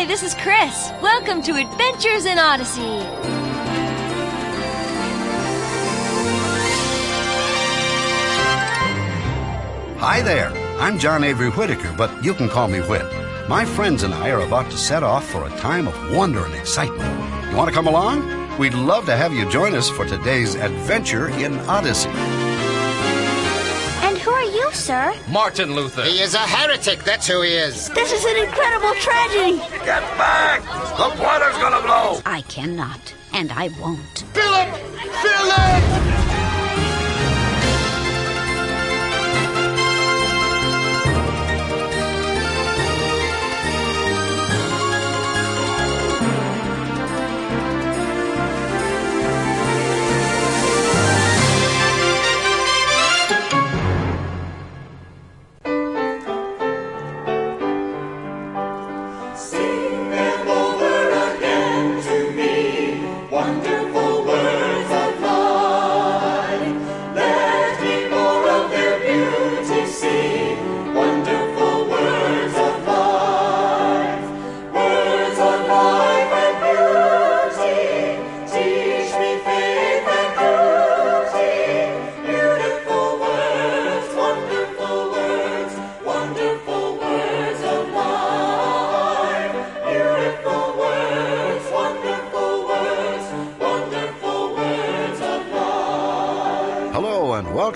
Hi, this is Chris. Welcome to Adventures in Odyssey. Hi there. I'm John Avery Whitaker, but you can call me Whit. My friends and I are about to set off for a time of wonder and excitement. You want to come along? We'd love to have you join us for today's adventure in Odyssey. And who are you, sir? Martin Luther. He is a heretic, that's who he is. This is an incredible tragedy. Get back! The water's gonna blow! I cannot, and I won't. Philip! Philip!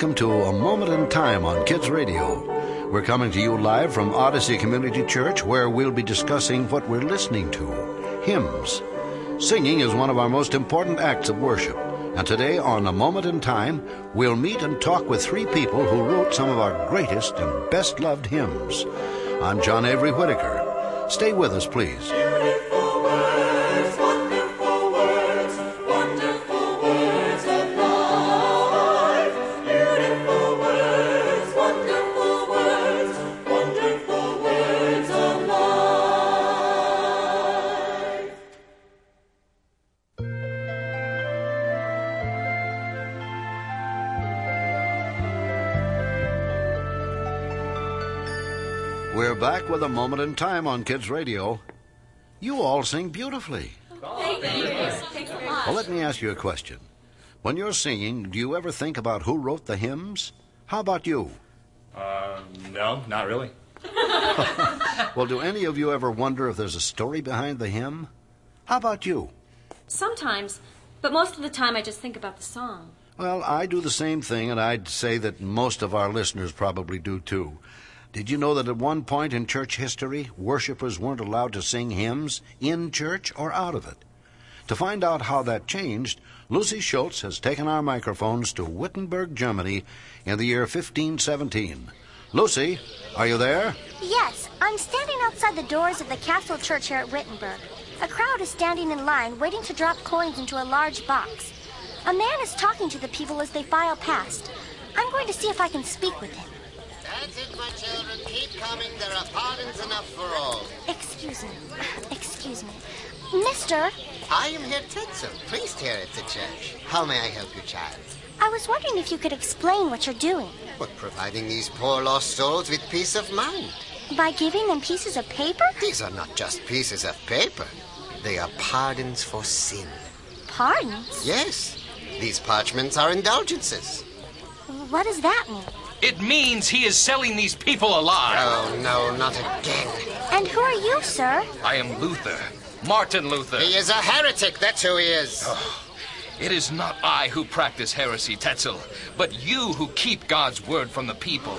Welcome to A Moment in Time on Kids Radio. We're coming to you live from Odyssey Community Church, where we'll be discussing what we're listening to hymns. Singing is one of our most important acts of worship. And today, on A Moment in Time, we'll meet and talk with three people who wrote some of our greatest and best loved hymns. I'm John Avery Whitaker. Stay with us, please. Back with A Moment in Time on Kids Radio. You all sing beautifully. Well, let me ask you a question. When you're singing, do you ever think about who wrote the hymns? How about you? Uh, no, not really. Well, do any of you ever wonder if there's a story behind the hymn? How about you? Sometimes, but most of the time I just think about the song. Well, I do the same thing, and I'd say that most of our listeners probably do too. Did you know that at one point in church history, worshippers weren't allowed to sing hymns in church or out of it? To find out how that changed, Lucy Schultz has taken our microphones to Wittenberg, Germany in the year 1517. Lucy, are you there? Yes, I'm standing outside the doors of the Castle Church here at Wittenberg. A crowd is standing in line waiting to drop coins into a large box. A man is talking to the people as they file past. I'm going to see if I can speak with him. That's it, my children. Keep coming. There are pardons enough for all. Excuse me. Excuse me. Mister, I am Herr Tetzel, priest here at the church. How may I help you, child? I was wondering if you could explain what you're doing. What, providing these poor lost souls with peace of mind? By giving them pieces of paper? These are not just pieces of paper. They are pardons for sin. Pardons? Yes, these parchments are indulgences. What does that mean? It means he is selling these people alive. Oh, no, not again. And who are you, sir? I am Luther. Martin Luther. He is a heretic, that's who he is. Oh, it is not I who practice heresy, Tetzel, but you who keep God's word from the people.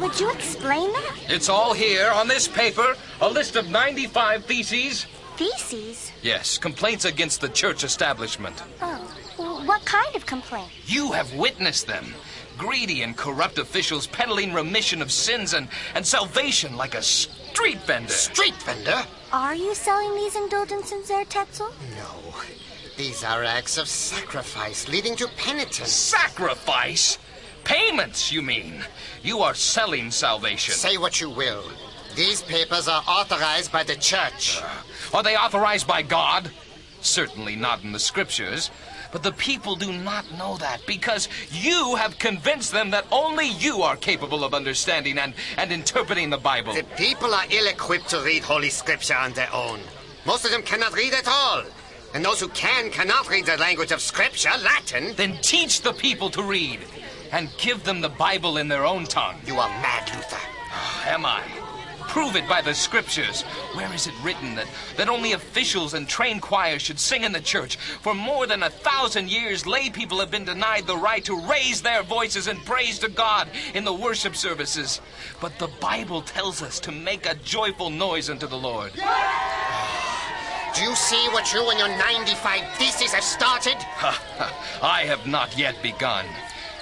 Would you explain that? It's all here on this paper a list of 95 theses. Theses? Yes, complaints against the church establishment. Oh, what kind of complaint? You have witnessed them. Greedy and corrupt officials peddling remission of sins and, and salvation like a street vendor. Street vendor? Are you selling these indulgences there, Tetzel? No. These are acts of sacrifice leading to penitence. Sacrifice? Payments, you mean? You are selling salvation. Say what you will. These papers are authorized by the church. Are they authorized by God? Certainly not in the scriptures. But the people do not know that because you have convinced them that only you are capable of understanding and, and interpreting the Bible. The people are ill equipped to read Holy Scripture on their own. Most of them cannot read at all. And those who can cannot read the language of Scripture, Latin. Then teach the people to read and give them the Bible in their own tongue. You are mad, Luther. Ah, am I? Prove it by the scriptures. Where is it written that, that only officials and trained choirs should sing in the church? For more than a thousand years, lay people have been denied the right to raise their voices in praise to God in the worship services. But the Bible tells us to make a joyful noise unto the Lord. Do you see what you and your 95 theses have started? I have not yet begun.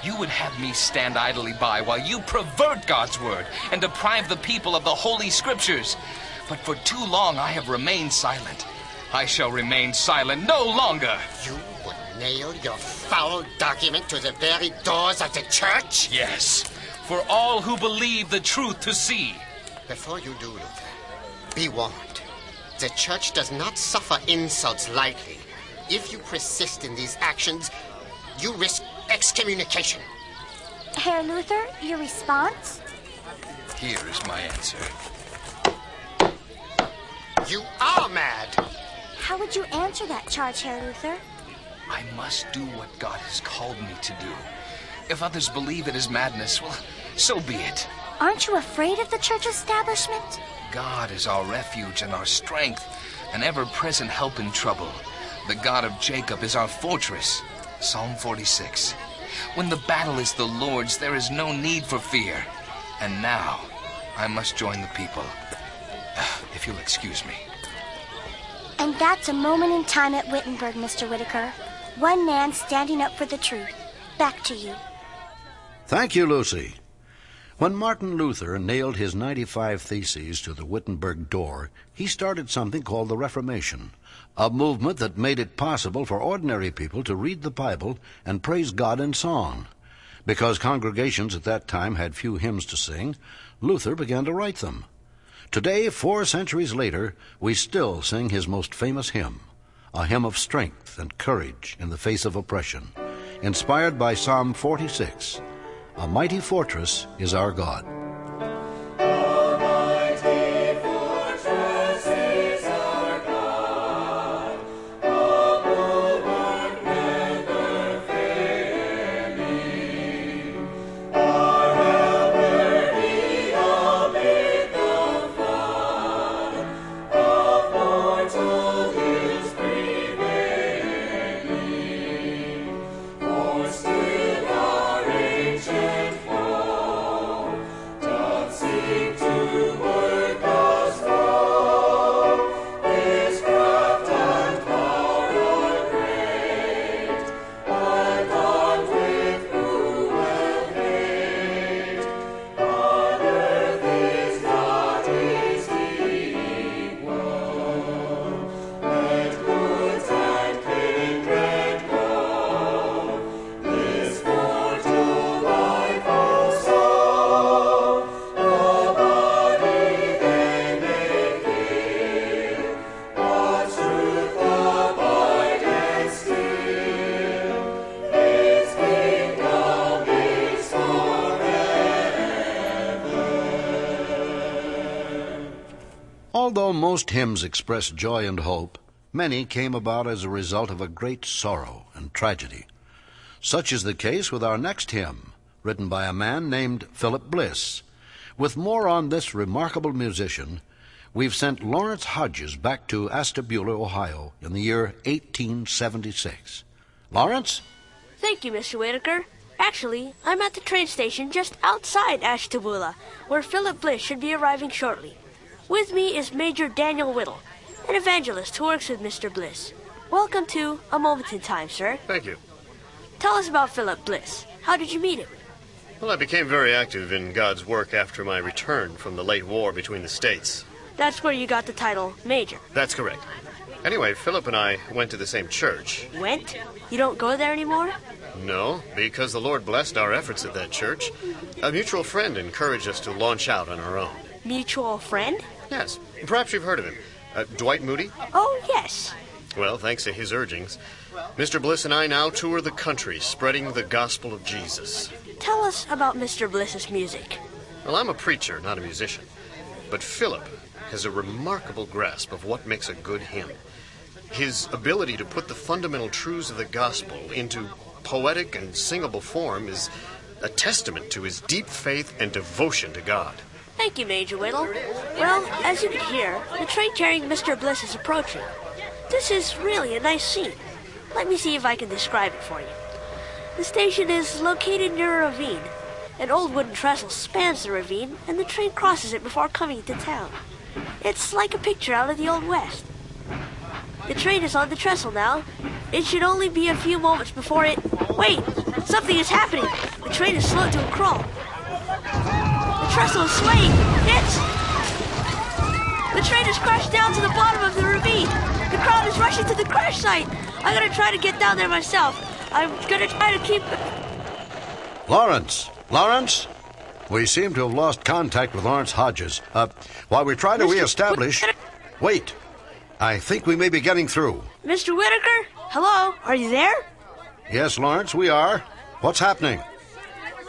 You would have me stand idly by while you pervert God's word and deprive the people of the Holy Scriptures. But for too long I have remained silent. I shall remain silent no longer. You would nail your foul document to the very doors of the church? Yes, for all who believe the truth to see. Before you do, Luther, be warned. The church does not suffer insults lightly. If you persist in these actions, you risk excommunication. Herr Luther, your response? Here is my answer. You are mad. How would you answer that charge, Herr Luther? I must do what God has called me to do. If others believe it is madness, well, so be it. Aren't you afraid of the church establishment? God is our refuge and our strength, an ever present help in trouble. The God of Jacob is our fortress. Psalm 46. When the battle is the Lord's, there is no need for fear. And now, I must join the people. If you'll excuse me. And that's a moment in time at Wittenberg, Mr. Whitaker. One man standing up for the truth. Back to you. Thank you, Lucy. When Martin Luther nailed his 95 Theses to the Wittenberg door, he started something called the Reformation, a movement that made it possible for ordinary people to read the Bible and praise God in song. Because congregations at that time had few hymns to sing, Luther began to write them. Today, four centuries later, we still sing his most famous hymn, a hymn of strength and courage in the face of oppression, inspired by Psalm 46. A mighty fortress is our God. Although most hymns express joy and hope, many came about as a result of a great sorrow and tragedy. Such is the case with our next hymn, written by a man named Philip Bliss. With more on this remarkable musician, we've sent Lawrence Hodges back to Ashtabula, Ohio, in the year 1876. Lawrence? Thank you, Mr. Whitaker. Actually, I'm at the train station just outside Ashtabula, where Philip Bliss should be arriving shortly. With me is Major Daniel Whittle, an evangelist who works with Mr. Bliss. Welcome to A Moment in Time, sir. Thank you. Tell us about Philip Bliss. How did you meet him? Well, I became very active in God's work after my return from the late war between the states. That's where you got the title Major. That's correct. Anyway, Philip and I went to the same church. Went? You don't go there anymore? No, because the Lord blessed our efforts at that church. A mutual friend encouraged us to launch out on our own. Mutual friend? Yes, perhaps you've heard of him. Uh, Dwight Moody? Oh, yes. Well, thanks to his urgings, Mr. Bliss and I now tour the country spreading the gospel of Jesus. Tell us about Mr. Bliss's music. Well, I'm a preacher, not a musician. But Philip has a remarkable grasp of what makes a good hymn. His ability to put the fundamental truths of the gospel into poetic and singable form is a testament to his deep faith and devotion to God. Thank you, Major Whittle. Well, as you can hear, the train carrying Mr. Bliss is approaching. This is really a nice scene. Let me see if I can describe it for you. The station is located near a ravine. An old wooden trestle spans the ravine, and the train crosses it before coming to town. It's like a picture out of the Old West. The train is on the trestle now. It should only be a few moments before it. Wait! Something is happening! The train is slowed to a crawl. The trestle is swaying! It's. The train has crashed down to the bottom of the ravine! The crowd is rushing to the crash site! I'm gonna try to get down there myself. I'm gonna try to keep. Lawrence! Lawrence? We seem to have lost contact with Lawrence Hodges. Uh, while we try to Mr. reestablish. Wait! I think we may be getting through. Mr. Whitaker? Hello? Are you there? Yes, Lawrence, we are. What's happening?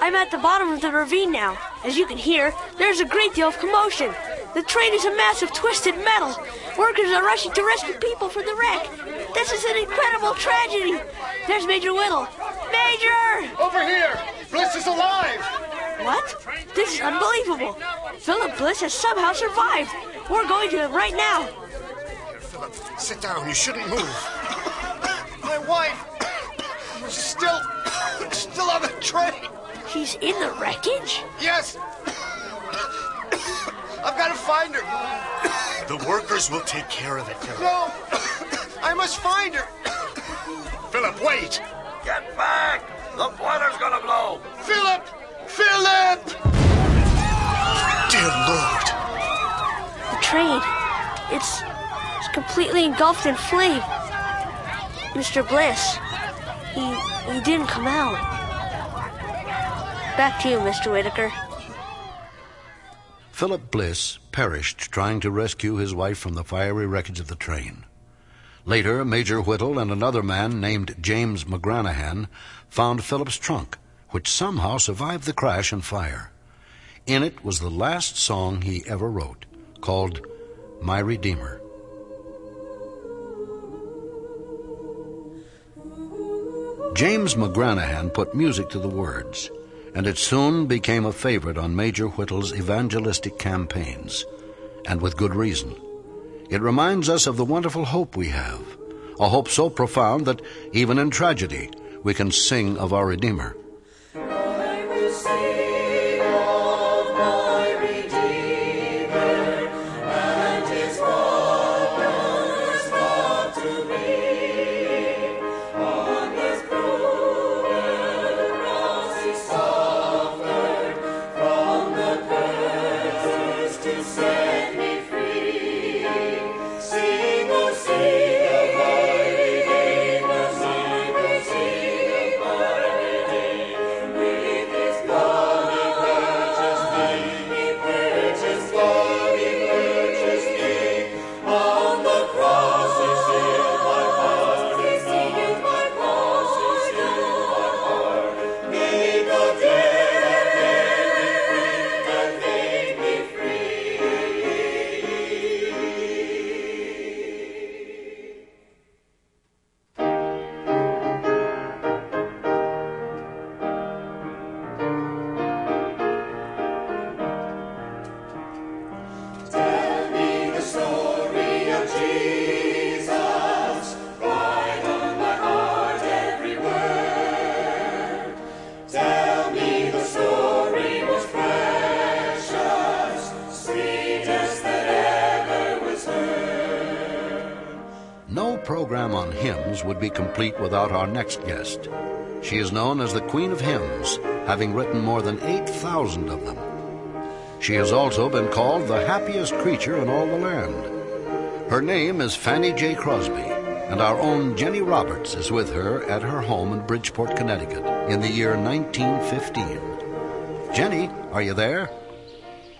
I'm at the bottom of the ravine now. As you can hear, there's a great deal of commotion. The train is a mass of twisted metal. Workers are rushing to rescue people from the wreck. This is an incredible tragedy. There's Major Whittle. Major! Over here! Bliss is alive! What? This is unbelievable. Philip Bliss has somehow survived. We're going to him right now. Philip, sit down. You shouldn't move. My wife. She's still. still on the train. She's in the wreckage? Yes. I've got to find her. The workers will take care of it, Philip. No. I must find her. Philip, wait! Get back! The boiler's gonna blow! Philip! Philip! Dear Lord! The train. It's, it's completely engulfed in flame. Mr. Bliss. He he didn't come out. Back to you, Mr. Whitaker. Philip Bliss perished trying to rescue his wife from the fiery wreckage of the train. Later, Major Whittle and another man named James McGranahan found Philip's trunk, which somehow survived the crash and fire. In it was the last song he ever wrote, called My Redeemer. James McGranahan put music to the words, and it soon became a favorite on Major Whittle's evangelistic campaigns, and with good reason. It reminds us of the wonderful hope we have, a hope so profound that even in tragedy we can sing of our Redeemer. Program on hymns would be complete without our next guest. She is known as the Queen of Hymns, having written more than 8,000 of them. She has also been called the happiest creature in all the land. Her name is Fanny J. Crosby, and our own Jenny Roberts is with her at her home in Bridgeport, Connecticut in the year 1915. Jenny, are you there?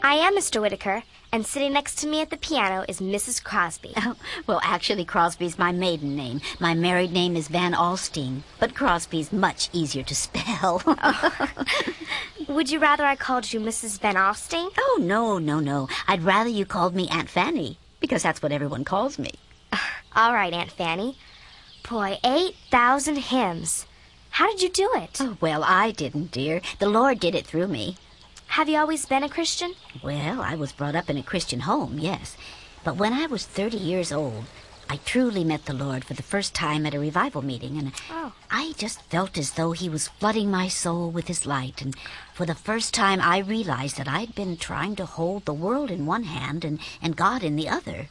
I am Mr. Whitaker, and sitting next to me at the piano is Mrs. Crosby. Oh, well, actually, Crosby's my maiden name. My married name is Van Alstyne, but Crosby's much easier to spell. Would you rather I called you Mrs. Van Alstyne? oh, no, no, no. I'd rather you called me Aunt Fanny, because that's what everyone calls me. All right, Aunt Fanny. Boy, 8,000 hymns. How did you do it? Oh, well, I didn't, dear. The Lord did it through me. Have you always been a Christian? Well, I was brought up in a Christian home, yes. But when I was 30 years old, I truly met the Lord for the first time at a revival meeting, and Oh. I just felt as though He was flooding my soul with His light. And for the first time, I realized that I'd been trying to hold the world in one hand and, and God in the other.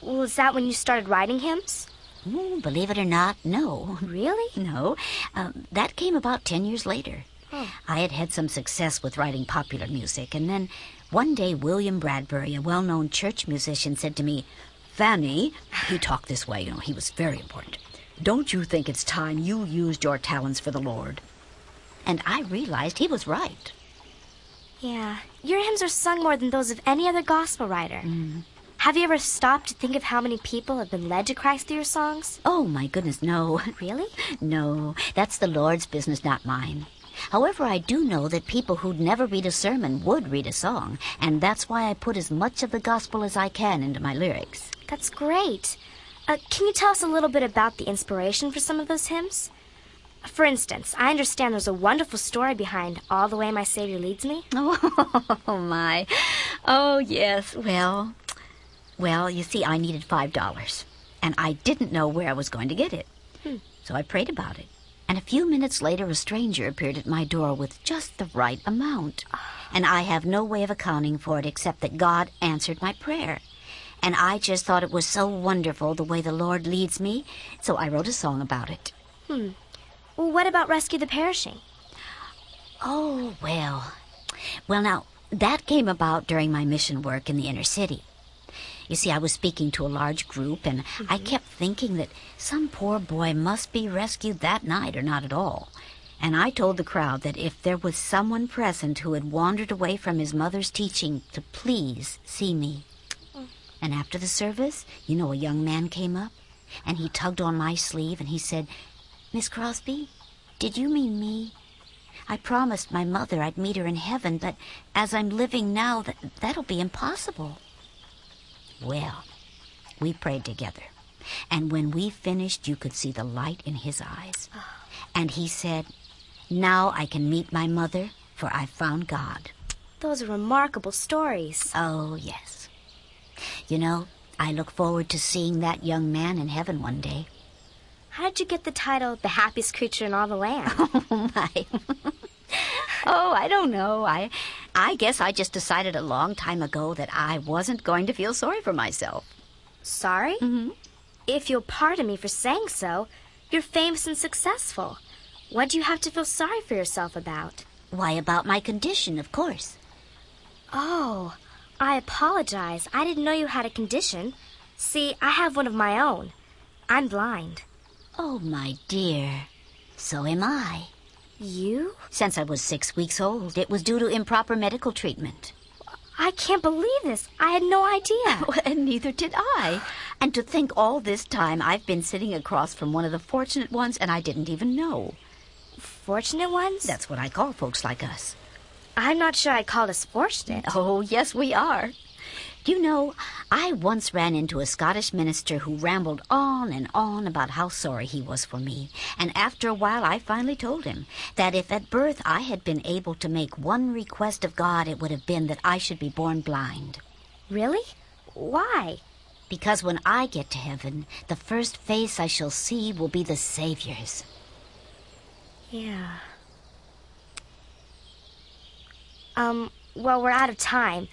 Was that when you started writing hymns? Mm, believe it or not, no. Really? No. Um, that came about 10 years later. Oh. I had had some success with writing popular music, and then one day William Bradbury, a well known church musician, said to me, Fanny, he talked this way, you know, he was very important. Don't you think it's time you used your talents for the Lord? And I realized he was right. Yeah. Your hymns are sung more than those of any other gospel writer. Mm-hmm. Have you ever stopped to think of how many people have been led to Christ through your songs? Oh, my goodness, no. Really? No, that's the Lord's business, not mine. However, I do know that people who'd never read a sermon would read a song, and that's why I put as much of the gospel as I can into my lyrics. That's great. Uh, can you tell us a little bit about the inspiration for some of those hymns? For instance, I understand there's a wonderful story behind All the Way My Savior Leads Me. Oh, my. Oh, yes. Well, well, you see, I needed five dollars, and I didn't know where I was going to get it. Hmm. So I prayed about it. And a few minutes later, a stranger appeared at my door with just the right amount. And I have no way of accounting for it except that God answered my prayer. And I just thought it was so wonderful the way the Lord leads me, so I wrote a song about it. Hmm. Well, what about Rescue the Perishing? Oh, well. Well, now, that came about during my mission work in the inner city. You see, I was speaking to a large group, and I mm-hmm. kept thinking that some poor boy must be rescued that night or not at all. And I told the crowd that if there was someone present who had wandered away from his mother's teaching, to please see me. Mm. And after the service, you know, a young man came up, and he tugged on my sleeve, and he said, Miss Crosby, did you mean me? I promised my mother I'd meet her in heaven, but as I'm living now, that, that'll be impossible. Well, we prayed together, and when we finished, you could see the light in his eyes. Ah. And he said, Now I can meet my mother, for I've found God. Those are remarkable stories. Oh, yes. You know, I look forward to seeing that young man in heaven one day. How did you get the title The Happiest Creature in All the Land? Oh, my. oh, I don't know. I, I guess I just decided a long time ago that I wasn't going to feel sorry for myself. Sorry? Mm-hmm. If you'll pardon me for saying so, you're famous and successful. What do you have to feel sorry for yourself about? Why, about my condition, of course. Oh, I apologize. I didn't know you had a condition. See, I have one of my own. I'm blind. Oh, my dear. So am I. You? Since I was six weeks old, it was due to improper medical treatment. I can't believe this. I had no idea. and neither did I. And to think all this time I've been sitting across from one of the fortunate ones and I didn't even know. Fortunate ones? That's what I call folks like us. I'm not sure I'd call us fortunate. Oh, yes, we are. You know, I once ran into a Scottish minister who rambled on and on about how sorry he was for me. And after a while, I finally told him that if at birth I had been able to make one request of God, it would have been that I should be born blind. Really? Why? Because when I get to heaven, the first face I shall see will be the Savior's. Yeah. Um, well, we're out of time.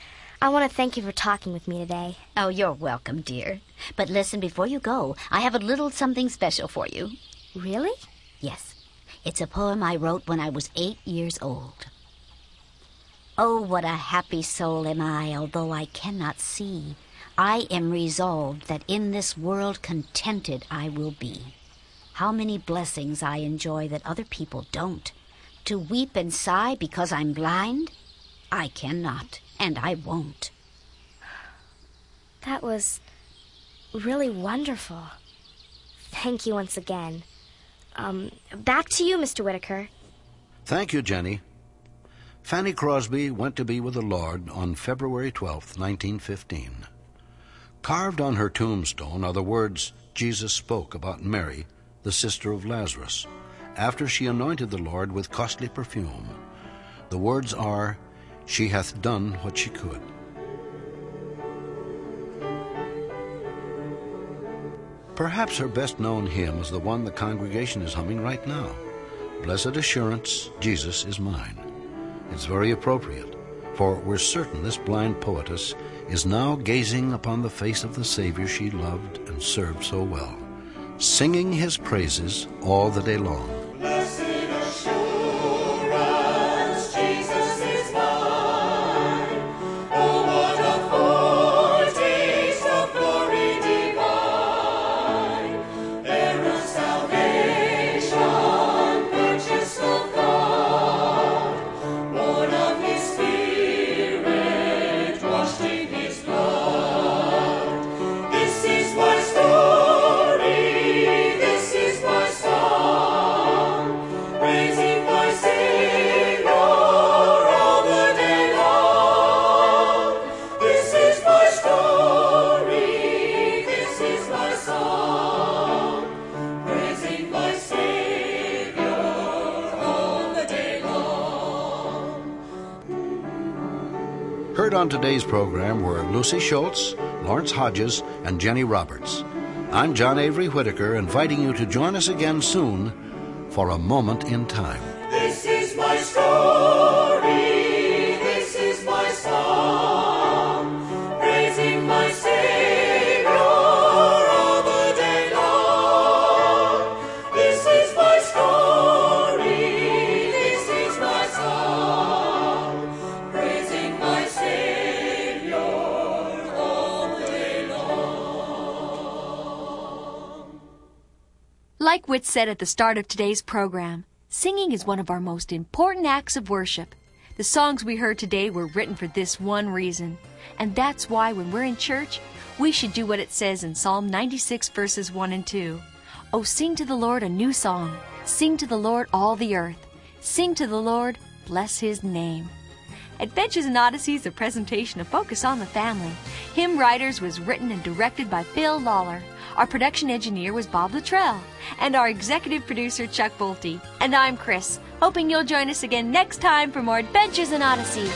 I want to thank you for talking with me today. Oh, you're welcome, dear. But listen, before you go, I have a little something special for you. Really? Yes. It's a poem I wrote when I was eight years old. Oh, what a happy soul am I, although I cannot see. I am resolved that in this world contented I will be. How many blessings I enjoy that other people don't. To weep and sigh because I'm blind? I cannot. And I won't. That was really wonderful. Thank you once again. Um, back to you, Mr. Whitaker. Thank you, Jenny. Fanny Crosby went to be with the Lord on February 12, 1915. Carved on her tombstone are the words Jesus spoke about Mary, the sister of Lazarus, after she anointed the Lord with costly perfume. The words are, She hath done what she could. Perhaps her best known hymn is the one the congregation is humming right now Blessed Assurance, Jesus is Mine. It's very appropriate, for we're certain this blind poetess is now gazing upon the face of the Savior she loved and served so well, singing his praises all the day long. Heard on today's program were Lucy Schultz, Lawrence Hodges, and Jenny Roberts. I'm John Avery Whitaker, inviting you to join us again soon for a moment in time. Like Whit said at the start of today's program, singing is one of our most important acts of worship. The songs we heard today were written for this one reason. And that's why when we're in church, we should do what it says in Psalm 96, verses 1 and 2. Oh, sing to the Lord a new song. Sing to the Lord all the earth. Sing to the Lord, bless his name. Adventures in Odyssey is a presentation of Focus on the Family. Hymn Writers was written and directed by Phil Lollar. Our production engineer was Bob Luttrell. And our executive producer, Chuck Bolte. And I'm Chris, hoping you'll join us again next time for more Adventures in Odyssey.